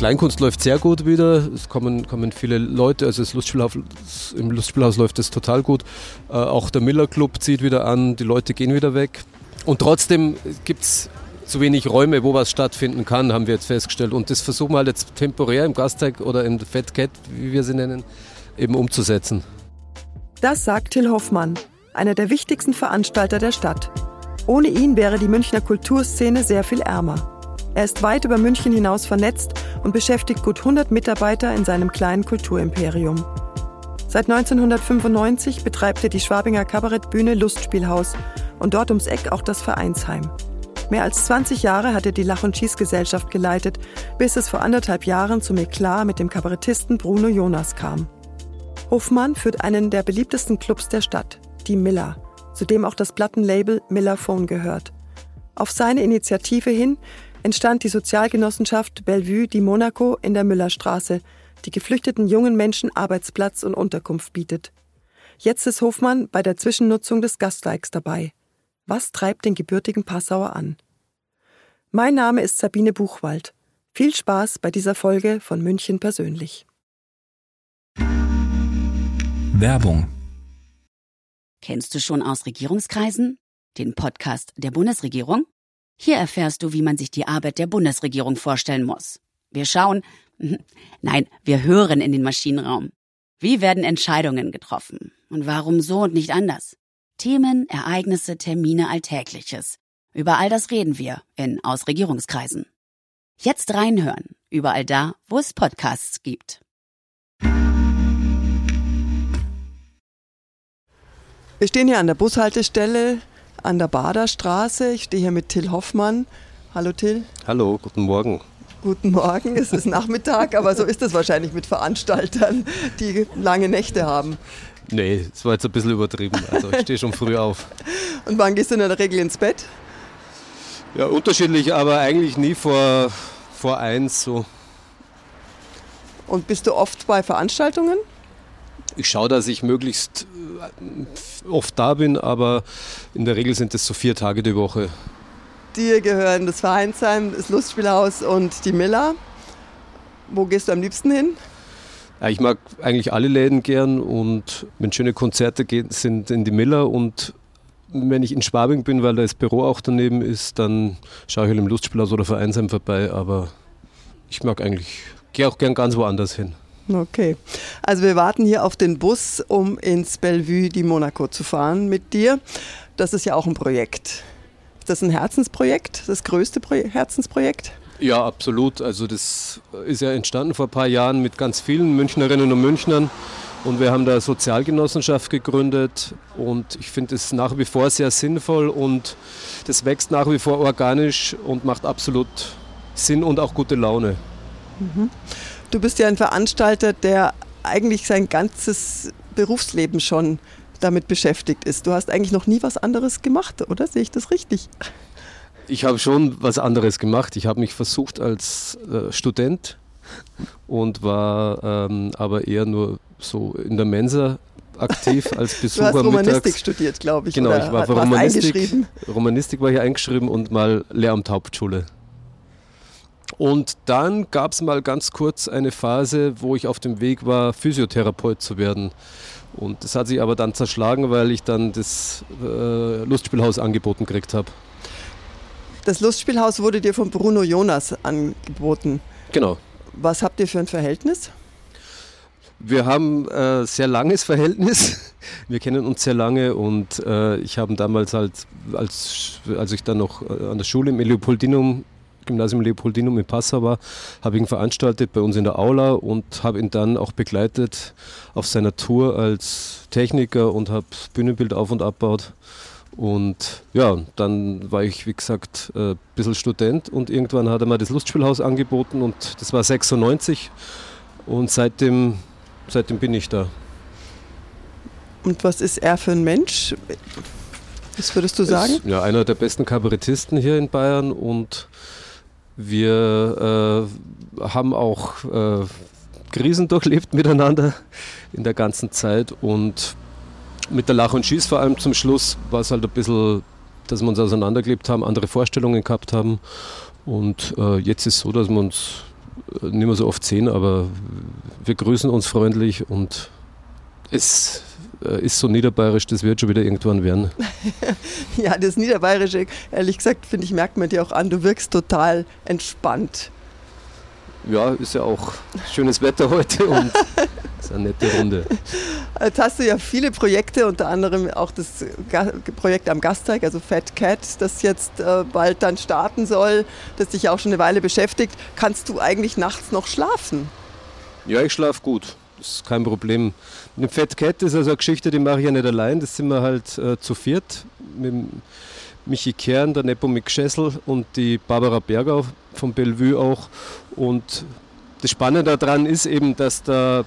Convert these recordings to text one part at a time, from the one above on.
Kleinkunst läuft sehr gut wieder. Es kommen, kommen viele Leute. Also das Lustspielhaus, im Lustspielhaus läuft es total gut. Äh, auch der Miller Club zieht wieder an. Die Leute gehen wieder weg. Und trotzdem gibt es zu wenig Räume, wo was stattfinden kann, haben wir jetzt festgestellt. Und das versuchen wir halt jetzt temporär im Gasteig oder im Fat Cat, wie wir sie nennen, eben umzusetzen. Das sagt Till Hoffmann, einer der wichtigsten Veranstalter der Stadt. Ohne ihn wäre die Münchner Kulturszene sehr viel ärmer. Er ist weit über München hinaus vernetzt und beschäftigt gut 100 Mitarbeiter in seinem kleinen Kulturimperium. Seit 1995 betreibt er die Schwabinger Kabarettbühne Lustspielhaus und dort ums Eck auch das Vereinsheim. Mehr als 20 Jahre hat er die Lach- und Schießgesellschaft geleitet, bis es vor anderthalb Jahren zum Eklat mit dem Kabarettisten Bruno Jonas kam. Hofmann führt einen der beliebtesten Clubs der Stadt, die Miller, zu dem auch das Plattenlabel Miller Phone gehört. Auf seine Initiative hin entstand die Sozialgenossenschaft Bellevue di Monaco in der Müllerstraße, die geflüchteten jungen Menschen Arbeitsplatz und Unterkunft bietet. Jetzt ist Hofmann bei der Zwischennutzung des Gastleiks dabei. Was treibt den gebürtigen Passauer an? Mein Name ist Sabine Buchwald. Viel Spaß bei dieser Folge von München persönlich. Werbung. Kennst du schon aus Regierungskreisen? Den Podcast der Bundesregierung? Hier erfährst du, wie man sich die Arbeit der Bundesregierung vorstellen muss. Wir schauen, nein, wir hören in den Maschinenraum. Wie werden Entscheidungen getroffen? Und warum so und nicht anders? Themen, Ereignisse, Termine, Alltägliches. Über all das reden wir in Ausregierungskreisen. Jetzt reinhören, überall da, wo es Podcasts gibt. Wir stehen hier an der Bushaltestelle an der Baderstraße. Ich stehe hier mit Till Hoffmann. Hallo Till. Hallo, guten Morgen. Guten Morgen, es ist Nachmittag, aber so ist es wahrscheinlich mit Veranstaltern, die lange Nächte haben. Nee, das war jetzt ein bisschen übertrieben. Also ich stehe schon früh auf. Und wann gehst du in der Regel ins Bett? Ja, unterschiedlich, aber eigentlich nie vor, vor eins so. Und bist du oft bei Veranstaltungen? Ich schaue, dass ich möglichst äh, oft da bin, aber in der Regel sind es so vier Tage die Woche. Dir gehören das Vereinsheim, das Lustspielhaus und die Miller. Wo gehst du am liebsten hin? Ja, ich mag eigentlich alle Läden gern und wenn schöne Konzerte gehen, sind in die Miller und wenn ich in Schwabing bin, weil da das Büro auch daneben ist, dann schaue ich halt im Lustspielhaus oder Vereinsheim vorbei, aber ich mag eigentlich, gehe auch gern ganz woanders hin. Okay. Also wir warten hier auf den Bus, um ins Bellevue di Monaco zu fahren mit dir. Das ist ja auch ein Projekt. Ist das ein Herzensprojekt, das größte Pro Herzensprojekt? Ja, absolut. Also das ist ja entstanden vor ein paar Jahren mit ganz vielen Münchnerinnen und Münchnern. Und wir haben da eine Sozialgenossenschaft gegründet und ich finde es nach wie vor sehr sinnvoll und das wächst nach wie vor organisch und macht absolut Sinn und auch gute Laune. Mhm. Du bist ja ein Veranstalter, der eigentlich sein ganzes Berufsleben schon damit beschäftigt ist. Du hast eigentlich noch nie was anderes gemacht, oder? Sehe ich das richtig? Ich habe schon was anderes gemacht. Ich habe mich versucht als äh, Student und war ähm, aber eher nur so in der Mensa aktiv als Besucher. Du hast Romanistik mittags. studiert, glaube ich. Genau, ich war für Romanistik. Romanistik war hier eingeschrieben und mal Lehramt Hauptschule. Und dann gab es mal ganz kurz eine Phase, wo ich auf dem Weg war, Physiotherapeut zu werden. Und das hat sich aber dann zerschlagen, weil ich dann das äh, Lustspielhaus angeboten gekriegt habe. Das Lustspielhaus wurde dir von Bruno Jonas angeboten. Genau. Was habt ihr für ein Verhältnis? Wir haben ein äh, sehr langes Verhältnis. Wir kennen uns sehr lange und äh, ich habe damals halt, als, als ich dann noch äh, an der Schule im Leopoldinum Gymnasium Leopoldinum in Passau war, habe ihn veranstaltet bei uns in der Aula und habe ihn dann auch begleitet auf seiner Tour als Techniker und habe Bühnenbild auf und abbaut. Und ja, dann war ich, wie gesagt, ein bisschen Student und irgendwann hat er mir das Lustspielhaus angeboten und das war 96 und seitdem, seitdem bin ich da. Und was ist er für ein Mensch? Was würdest du sagen? Ist, ja, einer der besten Kabarettisten hier in Bayern und wir äh, haben auch äh, Krisen durchlebt miteinander in der ganzen Zeit und mit der Lach und Schieß vor allem zum Schluss war es halt ein bisschen, dass wir uns auseinandergelebt haben, andere Vorstellungen gehabt haben. Und äh, jetzt ist es so, dass wir uns nicht mehr so oft sehen, aber wir grüßen uns freundlich und es äh, ist so niederbayerisch, das wird schon wieder irgendwann werden. ja, das Niederbayerische, ehrlich gesagt, finde ich, merkt man dir auch an, du wirkst total entspannt. Ja, ist ja auch schönes Wetter heute und ist eine nette Runde. Jetzt hast du ja viele Projekte, unter anderem auch das Projekt am Gasteig, also Fat Cat, das jetzt äh, bald dann starten soll, das dich auch schon eine Weile beschäftigt. Kannst du eigentlich nachts noch schlafen? Ja, ich schlafe gut. Ist kein Problem. Eine Fat Cat ist also eine Geschichte, die mache ich ja nicht allein. Das sind wir halt äh, zu viert. Mit Michi Kern, der Nepomuk Schessel und die Barbara Berger von Bellevue auch. Und das Spannende daran ist eben, dass da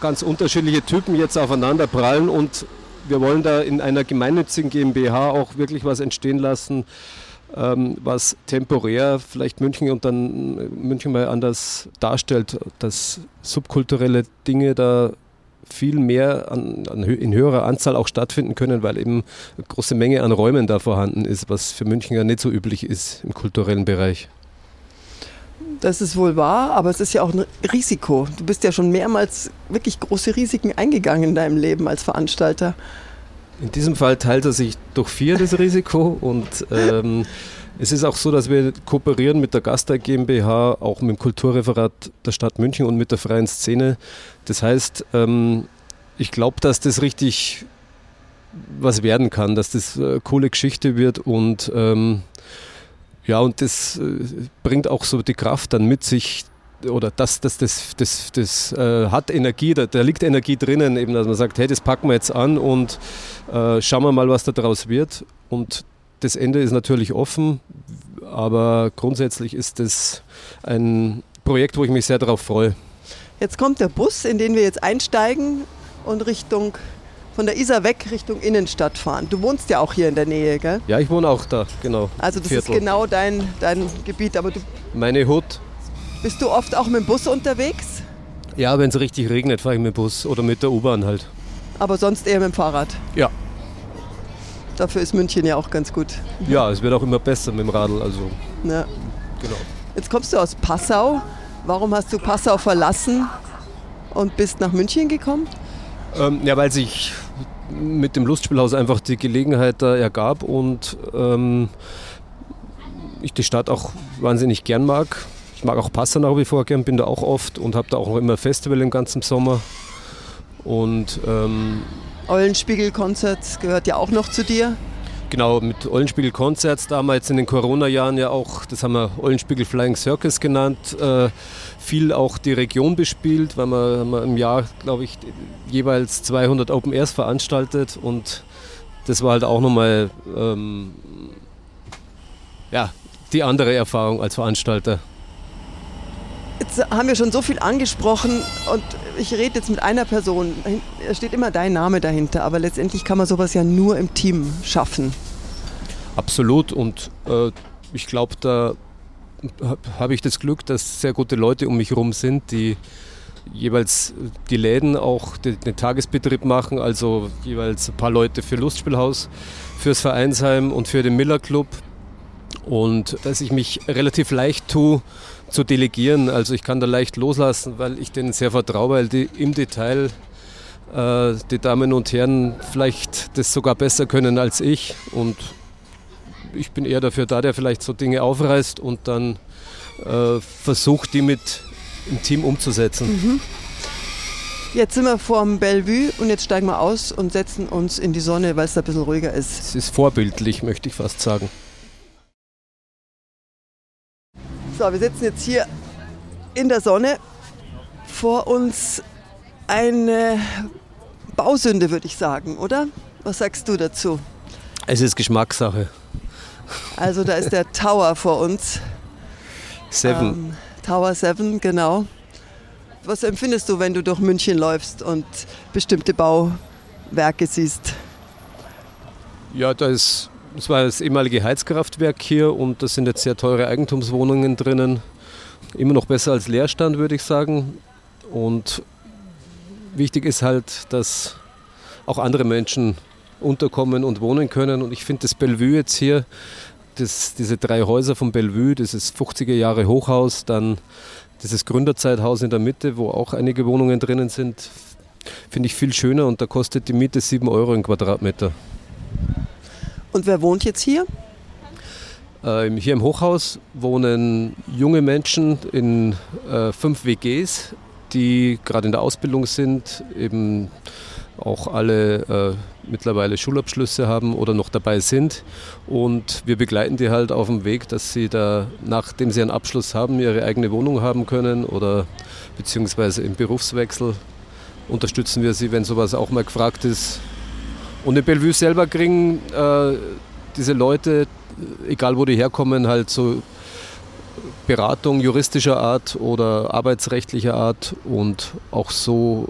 ganz unterschiedliche Typen jetzt aufeinander prallen und wir wollen da in einer gemeinnützigen GmbH auch wirklich was entstehen lassen, ähm, was temporär vielleicht München und dann München mal anders darstellt, dass subkulturelle Dinge da viel mehr an, an, in höherer Anzahl auch stattfinden können, weil eben eine große Menge an Räumen da vorhanden ist, was für München ja nicht so üblich ist im kulturellen Bereich. Das ist wohl wahr, aber es ist ja auch ein Risiko. Du bist ja schon mehrmals wirklich große Risiken eingegangen in deinem Leben als Veranstalter. In diesem Fall teilt er sich durch vier das Risiko und ähm, es ist auch so, dass wir kooperieren mit der Gasteig GmbH, auch mit dem Kulturreferat der Stadt München und mit der freien Szene. Das heißt, ähm, ich glaube, dass das richtig was werden kann, dass das eine coole Geschichte wird und ähm, ja, und das äh, bringt auch so die Kraft dann mit sich, oder das, das, das, das, das äh, hat Energie, da, da, liegt Energie drinnen, eben, dass man sagt, hey, das packen wir jetzt an und äh, schauen wir mal, was da draus wird. Und das Ende ist natürlich offen, aber grundsätzlich ist das ein Projekt, wo ich mich sehr darauf freue. Jetzt kommt der Bus, in den wir jetzt einsteigen und Richtung von der Isar weg Richtung Innenstadt fahren. Du wohnst ja auch hier in der Nähe, gell? Ja, ich wohne auch da, genau. Also das Viertel. ist genau dein, dein Gebiet, aber du... Meine Hut. Bist du oft auch mit dem Bus unterwegs? Ja, wenn es richtig regnet, fahre ich mit dem Bus oder mit der U-Bahn halt. Aber sonst eher mit dem Fahrrad? Ja. Dafür ist München ja auch ganz gut. Ja, es wird auch immer besser mit dem Radl, also... Ja. Genau. Jetzt kommst du aus Passau. Warum hast du Passau verlassen und bist nach München gekommen? Ähm, ja, weil sich mit dem Lustspielhaus einfach die Gelegenheit da ergab und ähm, ich die Stadt auch wahnsinnig gern mag. Ich mag auch Passau nach wie vor gern, bin da auch oft und habe da auch noch immer Festival den ganzen Sommer. Und ähm, Eulenspiegel-Konzert gehört ja auch noch zu dir. Genau, mit Eulenspiegel Concerts damals in den Corona-Jahren ja auch, das haben wir Eulenspiegel Flying Circus genannt, äh, viel auch die Region bespielt, weil wir, haben wir im Jahr, glaube ich, jeweils 200 Open Airs veranstaltet und das war halt auch nochmal ähm, ja, die andere Erfahrung als Veranstalter. Jetzt haben wir schon so viel angesprochen und ich rede jetzt mit einer Person. Da steht immer dein Name dahinter, aber letztendlich kann man sowas ja nur im Team schaffen. Absolut und äh, ich glaube, da habe ich das Glück, dass sehr gute Leute um mich herum sind, die jeweils die Läden auch den, den, Tagesbetrieb machen, also jeweils ein paar Leute für Lustspielhaus, fürs Vereinsheim und für den Miller Club. Und dass ich mich relativ leicht tue, zu delegieren. Also ich kann da leicht loslassen, weil ich denen sehr vertraue, weil die im Detail äh, die Damen und Herren vielleicht das sogar besser können als ich. Und ich bin eher dafür da, der vielleicht so Dinge aufreißt und dann äh, versucht, die mit im Team umzusetzen. Mhm. Jetzt sind wir vorm Bellevue und jetzt steigen wir aus und setzen uns in die Sonne, weil es da ein bisschen ruhiger ist. Es ist vorbildlich, möchte ich fast sagen. So, wir sitzen jetzt hier in der Sonne. Vor uns eine Bausünde, würde ich sagen, oder? Was sagst du dazu? Es ist Geschmackssache. Also da ist der Tower vor uns. Seven. Ähm, Tower 7, genau. Was empfindest du, wenn du durch München läufst und bestimmte Bauwerke siehst? Ja, da ist das war das ehemalige Heizkraftwerk hier und da sind jetzt sehr teure Eigentumswohnungen drinnen. Immer noch besser als Leerstand, würde ich sagen. Und wichtig ist halt, dass auch andere Menschen unterkommen und wohnen können. Und ich finde das Bellevue jetzt hier das, diese drei Häuser von Bellevue, dieses 50er Jahre Hochhaus, dann dieses Gründerzeithaus in der Mitte, wo auch einige Wohnungen drinnen sind, finde ich viel schöner und da kostet die Miete 7 Euro im Quadratmeter. Und wer wohnt jetzt hier? Äh, hier im Hochhaus wohnen junge Menschen in äh, fünf WGs, die gerade in der Ausbildung sind, eben auch alle äh, mittlerweile Schulabschlüsse haben oder noch dabei sind. Und wir begleiten die halt auf dem Weg, dass sie da, nachdem sie einen Abschluss haben, ihre eigene Wohnung haben können oder beziehungsweise im Berufswechsel unterstützen wir sie, wenn sowas auch mal gefragt ist. Und in Bellevue selber kriegen äh, diese Leute, egal wo die herkommen, halt so Beratung juristischer Art oder arbeitsrechtlicher Art. Und auch so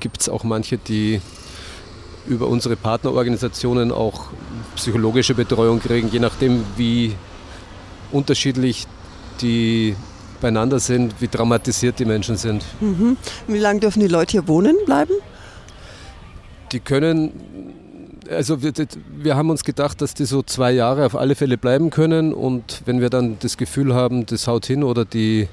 gibt es auch manche, die über unsere Partnerorganisationen auch psychologische Betreuung kriegen, je nachdem, wie unterschiedlich die beieinander sind, wie traumatisiert die Menschen sind. Mhm. Wie lange dürfen die Leute hier wohnen bleiben? Die können, also wir, wir, haben uns gedacht, dass die so zwei Jahre auf alle Fälle bleiben können und wenn wir dann das Gefühl haben, das haut hin oder die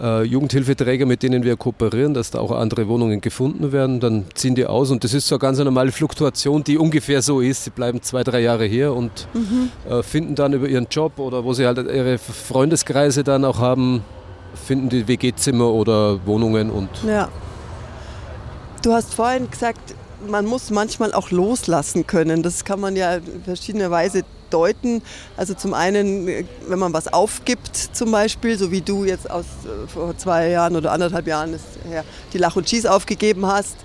äh, Jugendhilfeträger, mit denen wir kooperieren, dass da auch andere Wohnungen gefunden werden, dann ziehen die aus und das ist so eine ganz normale Fluktuation, die ungefähr so ist. Sie bleiben zwei, drei Jahre hier und mhm. äh, finden dann über ihren Job oder wo sie halt ihre Freundeskreise dann auch haben, finden die WG-Zimmer oder Wohnungen und. Ja. Du hast vorhin gesagt, man muss manchmal auch loslassen können. Das kann man ja in verschiedener Weise deuten. Also zum einen, wenn man was aufgibt zum Beispiel, so wie du jetzt aus, äh, vor zwei Jahren oder anderthalb Jahren her die Lach und Cheese aufgegeben hast.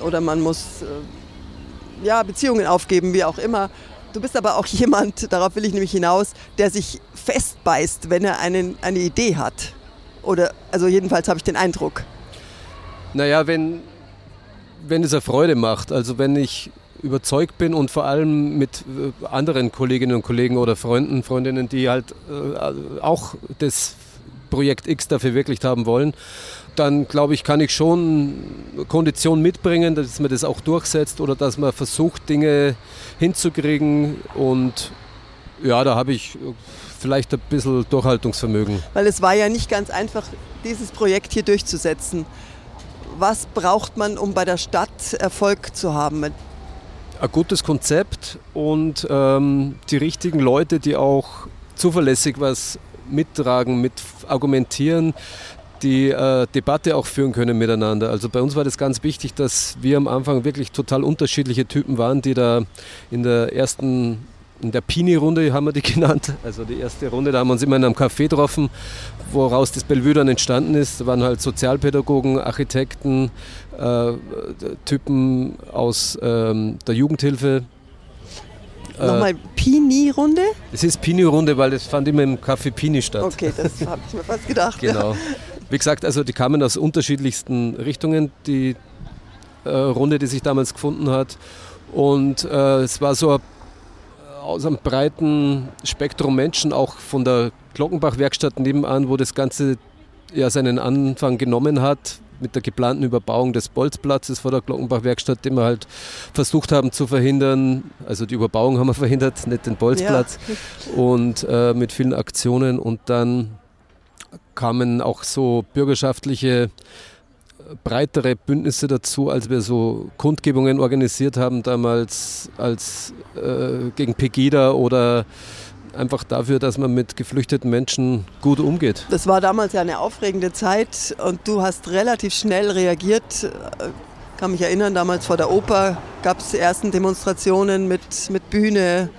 Oder man muss äh, ja, Beziehungen aufgeben, wie auch immer. Du bist aber auch jemand, darauf will ich nämlich hinaus, der sich festbeißt, wenn er einen, eine Idee hat. Oder, also jedenfalls habe ich den Eindruck. Naja, wenn, wenn es eine Freude macht, also wenn ich überzeugt bin und vor allem mit äh, anderen Kolleginnen und Kollegen oder Freunden, Freundinnen, die halt äh, auch das Projekt X da verwirklicht haben wollen, dann glaube ich, kann ich schon Konditionen mitbringen, dass man das auch durchsetzt oder dass man versucht, Dinge hinzukriegen und ja, da habe ich vielleicht ein bisschen Durchhaltungsvermögen. Weil es war ja nicht ganz einfach, dieses Projekt hier durchzusetzen. Was braucht man, um bei der Stadt Erfolg zu haben? ein gutes Konzept und ähm, die richtigen Leute, die auch zuverlässig was mittragen, mit argumentieren, die äh, Debatte auch führen können miteinander. Also bei uns war das ganz wichtig, dass wir am Anfang wirklich total unterschiedliche Typen waren, die da in der ersten in der Pini-Runde haben wir die genannt. Also die erste Runde, da haben wir uns immer in einem Café getroffen, woraus das Bellevue dann entstanden ist. Da waren halt Sozialpädagogen, Architekten, äh, Typen aus ähm, der Jugendhilfe. Äh, Nochmal Pini-Runde? Es ist Pini-Runde, weil es fand immer im Café Pini statt. Okay, das habe ich mir fast gedacht. genau. Wie gesagt, also die kamen aus unterschiedlichsten Richtungen, die äh, Runde, die sich damals gefunden hat. Und äh, es war so aus einem breiten Spektrum Menschen, auch von der Glockenbach-Werkstatt nebenan, wo das Ganze ja seinen Anfang genommen hat, mit der geplanten Überbauung des Bolzplatzes vor der Glockenbach-Werkstatt, den wir halt versucht haben zu verhindern. Also die Überbauung haben wir verhindert, nicht den Bolzplatz. Ja. Und äh, mit vielen Aktionen. Und dann kamen auch so bürgerschaftliche breitere Bündnisse dazu, als wir so Kundgebungen organisiert haben damals als äh, gegen Pegida oder einfach dafür, dass man mit geflüchteten Menschen gut umgeht. Das war damals ja eine aufregende Zeit und du hast relativ schnell reagiert. Ich kann mich erinnern, damals vor der Oper gab es die ersten Demonstrationen mit, mit Bühne.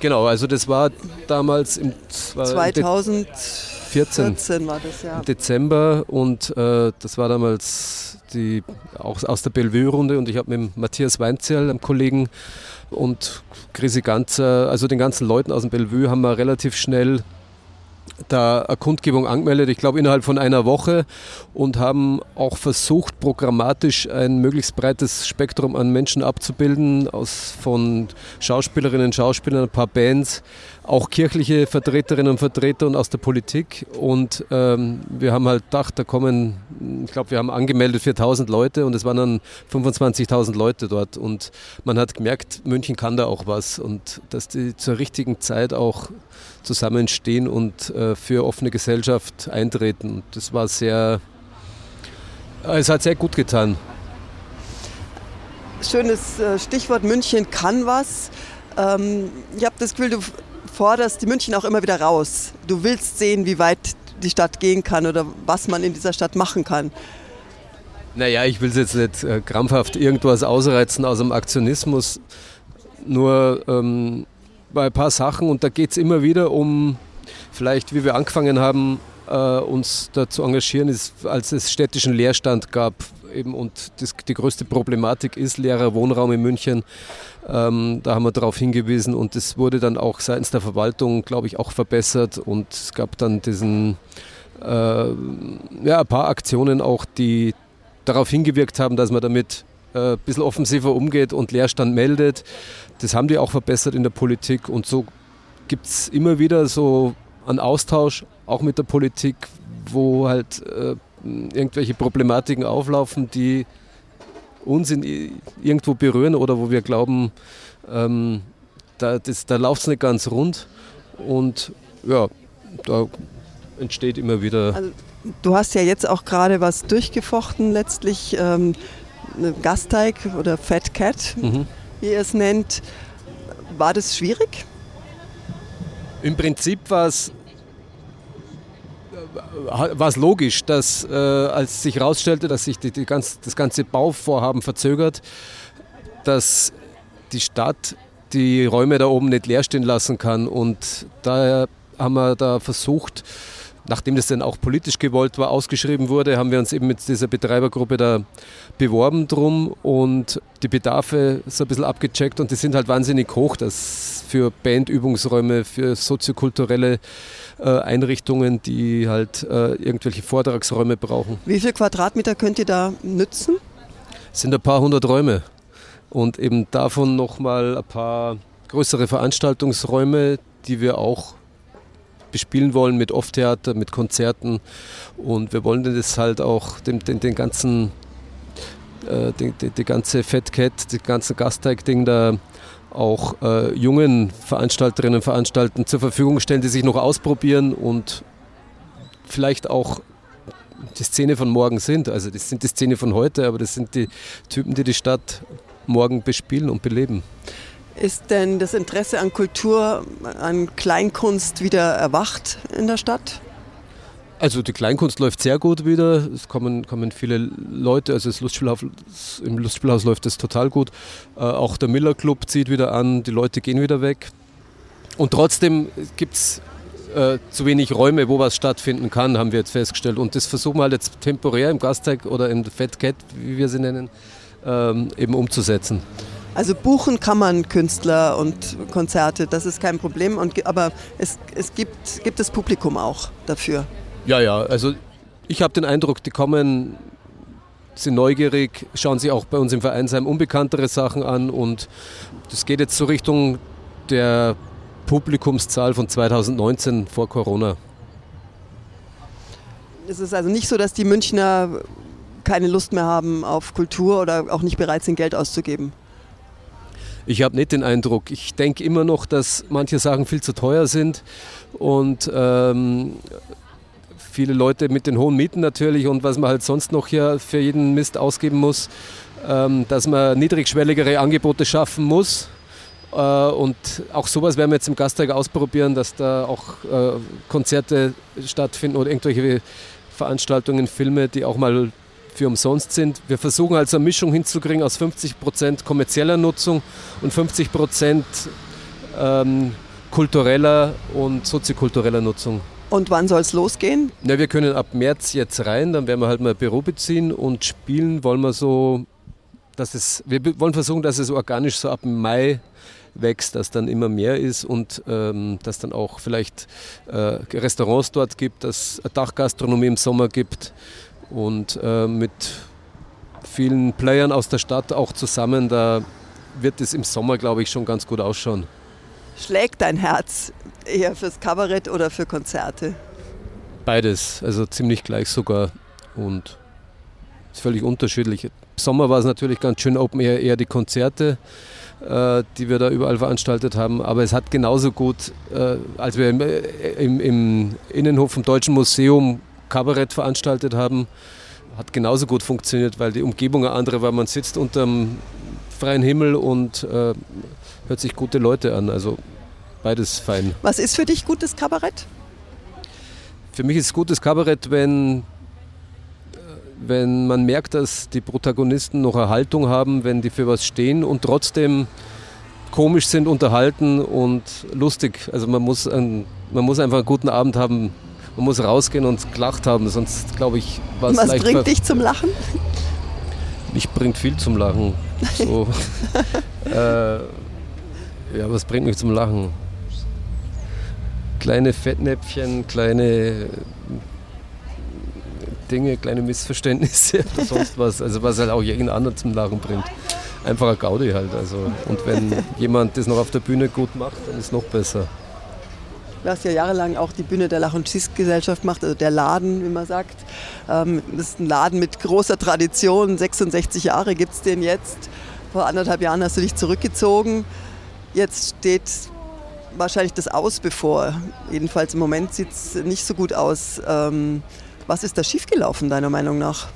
Genau, also das war damals im 2000. 14, 14 war das, ja. Im Dezember und äh, das war damals die, auch aus der Bellevue-Runde und ich habe mit Matthias Weinzierl, einem Kollegen, und Chrissy Ganzer, also den ganzen Leuten aus dem Bellevue, haben wir relativ schnell da eine Kundgebung angemeldet, ich glaube innerhalb von einer Woche und haben auch versucht, programmatisch ein möglichst breites Spektrum an Menschen abzubilden, aus von Schauspielerinnen, Schauspielern, ein paar Bands, auch kirchliche Vertreterinnen und Vertreter und aus der Politik. Und ähm, wir haben halt gedacht, da kommen, ich glaube, wir haben angemeldet für 1000 Leute und es waren dann 25.000 Leute dort. Und man hat gemerkt, München kann da auch was und dass die zur richtigen Zeit auch zusammenstehen und äh, für offene Gesellschaft eintreten. Das war sehr, es hat sehr gut getan. Schönes äh, Stichwort München kann was. Ähm, ich habe das Gefühl, du forderst die München auch immer wieder raus. Du willst sehen, wie weit die Stadt gehen kann oder was man in dieser Stadt machen kann. Naja, ich will jetzt nicht äh, krampfhaft irgendwas ausreizen aus dem Aktionismus. Nur ähm, bei ein paar Sachen und da geht es immer wieder um, vielleicht wie wir angefangen haben, äh, uns da zu engagieren, ist, als es städtischen Leerstand gab. Eben, und das, die größte Problematik ist leerer Wohnraum in München. Ähm, da haben wir darauf hingewiesen und das wurde dann auch seitens der Verwaltung, glaube ich, auch verbessert und es gab dann diesen, äh, ja, ein paar Aktionen auch, die darauf hingewirkt haben, dass man damit äh, ein bisschen offensiver umgeht und Leerstand meldet. Das haben die auch verbessert in der Politik und so gibt es immer wieder so einen Austausch, auch mit der Politik, wo halt äh, irgendwelche Problematiken auflaufen, die uns in, irgendwo berühren oder wo wir glauben, ähm, da, da läuft es nicht ganz rund. Und ja, da entsteht immer wieder. Also, du hast ja jetzt auch gerade was durchgefochten, letztlich ähm, Gasteig oder Fat Cat. Mhm wie ihr es nennt. War das schwierig? Im Prinzip war es war es logisch, dass äh, als sich herausstellte, dass sich die, die ganz, das ganze Bauvorhaben verzögert, dass die Stadt die Räume da oben nicht leer stehen lassen kann. Und daher haben wir da versucht, nachdem das dann auch politisch gewollt war, ausgeschrieben wurde, haben wir uns eben mit dieser Betreibergruppe da beworben drum und die Bedarfe so ein bisschen abgecheckt und die sind halt wahnsinnig hoch, dass für Bandübungsräume, für soziokulturelle äh, Einrichtungen, die halt äh, irgendwelche Vortragsräume brauchen. Wie viel Quadratmeter könnt ihr da nützen? Es sind ein paar hundert Räume und eben davon nochmal ein paar größere Veranstaltungsräume, die wir auch bespielen wollen mit Off-Theater, mit Konzerten. Und wir wollen das halt auch den, den, den ganzen, äh, die, die, die, ganze Fat Cat, die ganze Gasteig-Ding da auch äh, jungen Veranstalterinnen und Veranstaltern zur Verfügung stellen, die sich noch ausprobieren und vielleicht auch die Szene von morgen sind. Also das sind die Szene von heute, aber das sind die Typen, die die Stadt morgen bespielen und beleben. Ist denn das Interesse an Kultur, an Kleinkunst wieder erwacht in der Stadt? Also die Kleinkunst läuft sehr gut wieder. Es kommen, kommen viele Leute. Also das Lustspielhaus, im Lustspielhaus läuft es total gut. Äh, auch der Miller Club zieht wieder an. Die Leute gehen wieder weg. Und trotzdem gibt es äh, zu wenig Räume, wo was stattfinden kann, haben wir jetzt festgestellt. Und das versuchen wir halt jetzt temporär im Gasteig oder im Fat Cat, wie wir sie nennen, ähm, eben umzusetzen. Also buchen kann man Künstler und Konzerte, das ist kein Problem. Und, aber es, es gibt, gibt das Publikum auch dafür. Ja, ja, also ich habe den Eindruck, die kommen, sind neugierig, schauen sich auch bei uns im Vereinsheim unbekanntere Sachen an und das geht jetzt so Richtung der Publikumszahl von 2019 vor Corona. Es ist also nicht so, dass die Münchner keine Lust mehr haben auf Kultur oder auch nicht bereit sind, Geld auszugeben. Ich habe nicht den Eindruck. Ich denke immer noch, dass manche Sachen viel zu teuer sind und ähm, viele Leute mit den hohen Mieten natürlich und was man halt sonst noch hier für jeden Mist ausgeben muss, ähm, dass man niedrigschwelligere Angebote schaffen muss. Äh, und auch sowas werden wir jetzt im Gastag ausprobieren, dass da auch äh, Konzerte stattfinden oder irgendwelche Veranstaltungen, Filme, die auch mal für umsonst sind. Wir versuchen also eine Mischung hinzukriegen aus 50% kommerzieller Nutzung und 50% ähm, kultureller und soziokultureller Nutzung. Und wann soll es losgehen? Ja, wir können ab März jetzt rein, dann werden wir halt mal ein Büro beziehen und spielen wollen wir so, dass es, wir wollen versuchen, dass es organisch so ab Mai wächst, dass dann immer mehr ist und ähm, dass dann auch vielleicht äh, Restaurants dort gibt, dass Dachgastronomie im Sommer gibt und äh, mit vielen Playern aus der Stadt auch zusammen, da wird es im Sommer, glaube ich, schon ganz gut ausschauen. Schlägt dein Herz eher fürs Kabarett oder für Konzerte? Beides, also ziemlich gleich sogar und ist völlig unterschiedlich. Im Sommer war es natürlich ganz schön Open Air, eher die Konzerte, äh, die wir da überall veranstaltet haben. Aber es hat genauso gut, äh, als wir im, äh, im, im Innenhof vom Deutschen Museum Kabarett veranstaltet haben, hat genauso gut funktioniert, weil die Umgebung eine andere war. Man sitzt unter dem freien Himmel und äh, hört sich gute Leute an. Also beides fein. Was ist für dich gutes Kabarett? Für mich ist gutes Kabarett, wenn wenn man merkt, dass die Protagonisten noch Erhaltung haben, wenn die für was stehen und trotzdem komisch sind, unterhalten und lustig. Also man muss, ein, man muss einfach einen guten Abend haben, man muss rausgehen und gelacht haben, sonst glaube ich, war es Was bringt dich zum Lachen? Mich bringt viel zum Lachen. So, äh, ja, was bringt mich zum Lachen? Kleine Fettnäpfchen, kleine Dinge, kleine Missverständnisse oder sonst was. Also was halt auch jeden anderen zum Lachen bringt. Einfach ein Gaudi halt. Also. Und wenn jemand das noch auf der Bühne gut macht, dann ist es noch besser. Du hast ja jahrelang auch die Bühne der Lach- und Schießgesellschaft gemacht, also der Laden, wie man sagt. Ähm, das ist ein Laden mit großer Tradition. 66 Jahre gibt es den jetzt. Vor anderthalb Jahren hast du dich zurückgezogen. Jetzt steht wahrscheinlich das Aus bevor. Jedenfalls im Moment sieht es nicht so gut aus. Ähm, was ist da schiefgelaufen, deiner Meinung nach?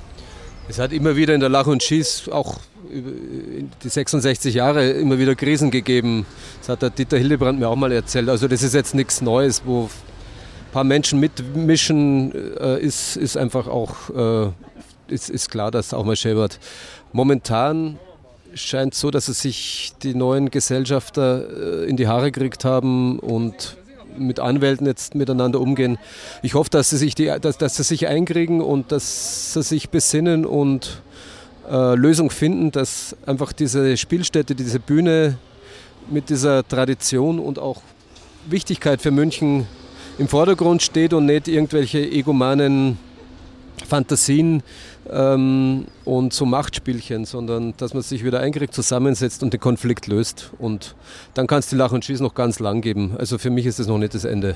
Es hat immer wieder in der Lach und Schieß auch die 66 Jahre immer wieder Krisen gegeben. Das hat der Dieter Hildebrand mir auch mal erzählt. Also das ist jetzt nichts Neues, wo ein paar Menschen mitmischen, äh, ist, ist einfach auch, äh, ist, ist klar, dass auch mal schäbert. Momentan scheint so, dass es sich die neuen Gesellschafter äh, in die Haare gekriegt haben und mit Anwälten jetzt miteinander umgehen. Ich hoffe, dass sie sich, die, dass, dass sie sich einkriegen und dass sie sich besinnen und äh, Lösung finden, dass einfach diese Spielstätte, diese Bühne mit dieser Tradition und auch Wichtigkeit für München im Vordergrund steht und nicht irgendwelche egomanen Fantasien ähm, und so Machtspielchen, sondern dass man sich wieder einkriegt, zusammensetzt und den Konflikt löst. Und dann kann es die Lach und Schieß noch ganz lang geben. Also für mich ist es noch nicht das Ende.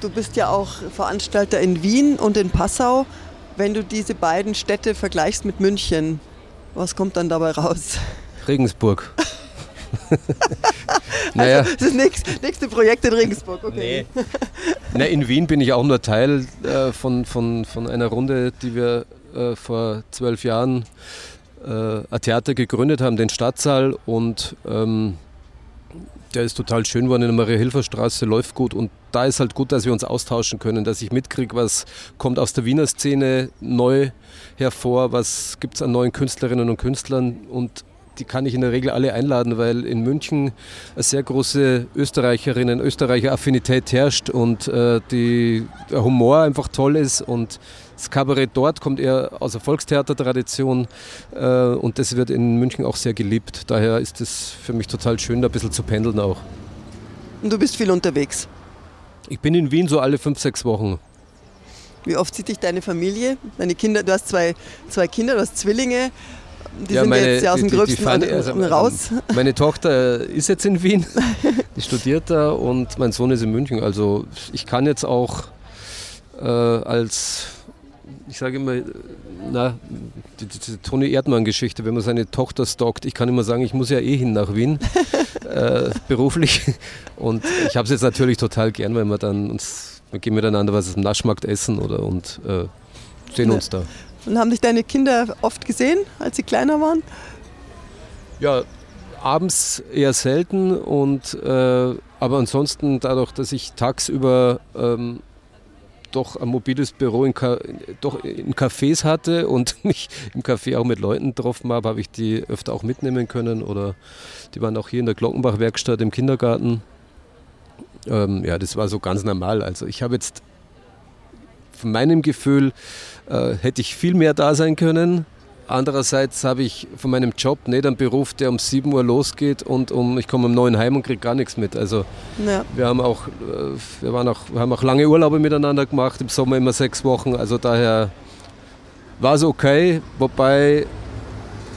Du bist ja auch Veranstalter in Wien und in Passau. Wenn du diese beiden Städte vergleichst mit München, was kommt dann dabei raus? Regensburg. naja. Also das nächste, nächste Projekt in Regensburg, okay. Nee. Na, in Wien bin ich auch nur Teil äh, von, von, von einer Runde, die wir äh, vor zwölf Jahren äh, ein Theater gegründet haben, den Stadtsaal. Und ähm, der ist total schön geworden in der Maria-Hilfer-Straße, läuft gut. Und da ist halt gut, dass wir uns austauschen können, dass ich mitkriege, was kommt aus der Wiener Szene neu hervor, was gibt es an neuen Künstlerinnen und Künstlern. Und die kann ich in der Regel alle einladen, weil in München eine sehr große Österreicherinnen, Österreicher-Affinität herrscht und äh, die, der Humor einfach toll ist und das Kabarett dort kommt eher aus der Volkstheatertradition äh, und das wird in München auch sehr geliebt. Daher ist es für mich total schön, da ein bisschen zu pendeln auch. Und du bist viel unterwegs? Ich bin in Wien so alle fünf, sechs Wochen. Wie oft sieht dich deine Familie, deine Kinder? Du hast zwei, zwei Kinder, du hast Zwillinge. Die ja, sind meine, jetzt ja aus dem die, Gröbsten die, die also, raus. Meine Tochter ist jetzt in Wien, die studiert da und mein Sohn ist in München. Also ich kann jetzt auch äh, als, ich sage immer, na, die, die Toni Erdmann-Geschichte, wenn man seine Tochter stalkt, ich kann immer sagen, ich muss ja eh hin nach Wien, äh, beruflich. Und ich habe es jetzt natürlich total gern, weil wir dann uns, wir gehen miteinander was im Naschmarkt essen oder und äh, sehen uns da. Und haben dich deine Kinder oft gesehen, als sie kleiner waren? Ja, abends eher selten und äh, aber ansonsten dadurch, dass ich tagsüber ähm, doch ein mobiles Büro in, doch in Cafés hatte und mich im Café auch mit Leuten getroffen habe, habe ich die öfter auch mitnehmen können oder die waren auch hier in der Glockenbach-Werkstatt im Kindergarten. Ähm, ja, das war so ganz normal. Also ich habe jetzt von meinem Gefühl äh, hätte ich viel mehr da sein können. Andererseits habe ich von meinem Job nicht einen Beruf, der um 7 Uhr losgeht und um, ich komme um 9 heim und kriege gar nichts mit. Also ja. wir haben auch, äh, wir waren auch, wir haben auch lange Urlaube miteinander gemacht, im Sommer immer sechs Wochen. Also daher war es okay, wobei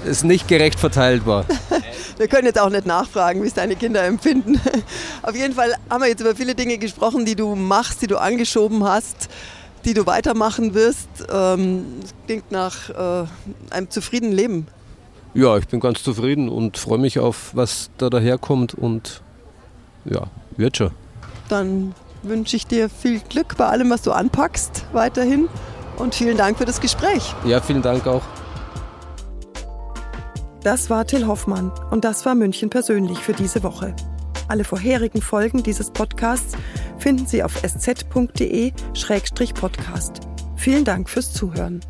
es nicht gerecht verteilt war. Wir können jetzt auch nicht nachfragen, wie es deine Kinder empfinden. Auf jeden Fall haben wir jetzt über viele Dinge gesprochen, die du machst, die du angeschoben hast die du weitermachen wirst. Ähm, klingt nach äh, einem zufriedenen Leben. Ja, ich bin ganz zufrieden und freue mich auf, was da daherkommt und ja, wird schon. Dann wünsche ich dir viel Glück bei allem, was du anpackst, weiterhin und vielen Dank für das Gespräch. Ja, vielen Dank auch. Das war Till Hoffmann und das war München persönlich für diese Woche. Alle vorherigen Folgen dieses Podcasts finden Sie auf sz.de-podcast. Vielen Dank fürs Zuhören.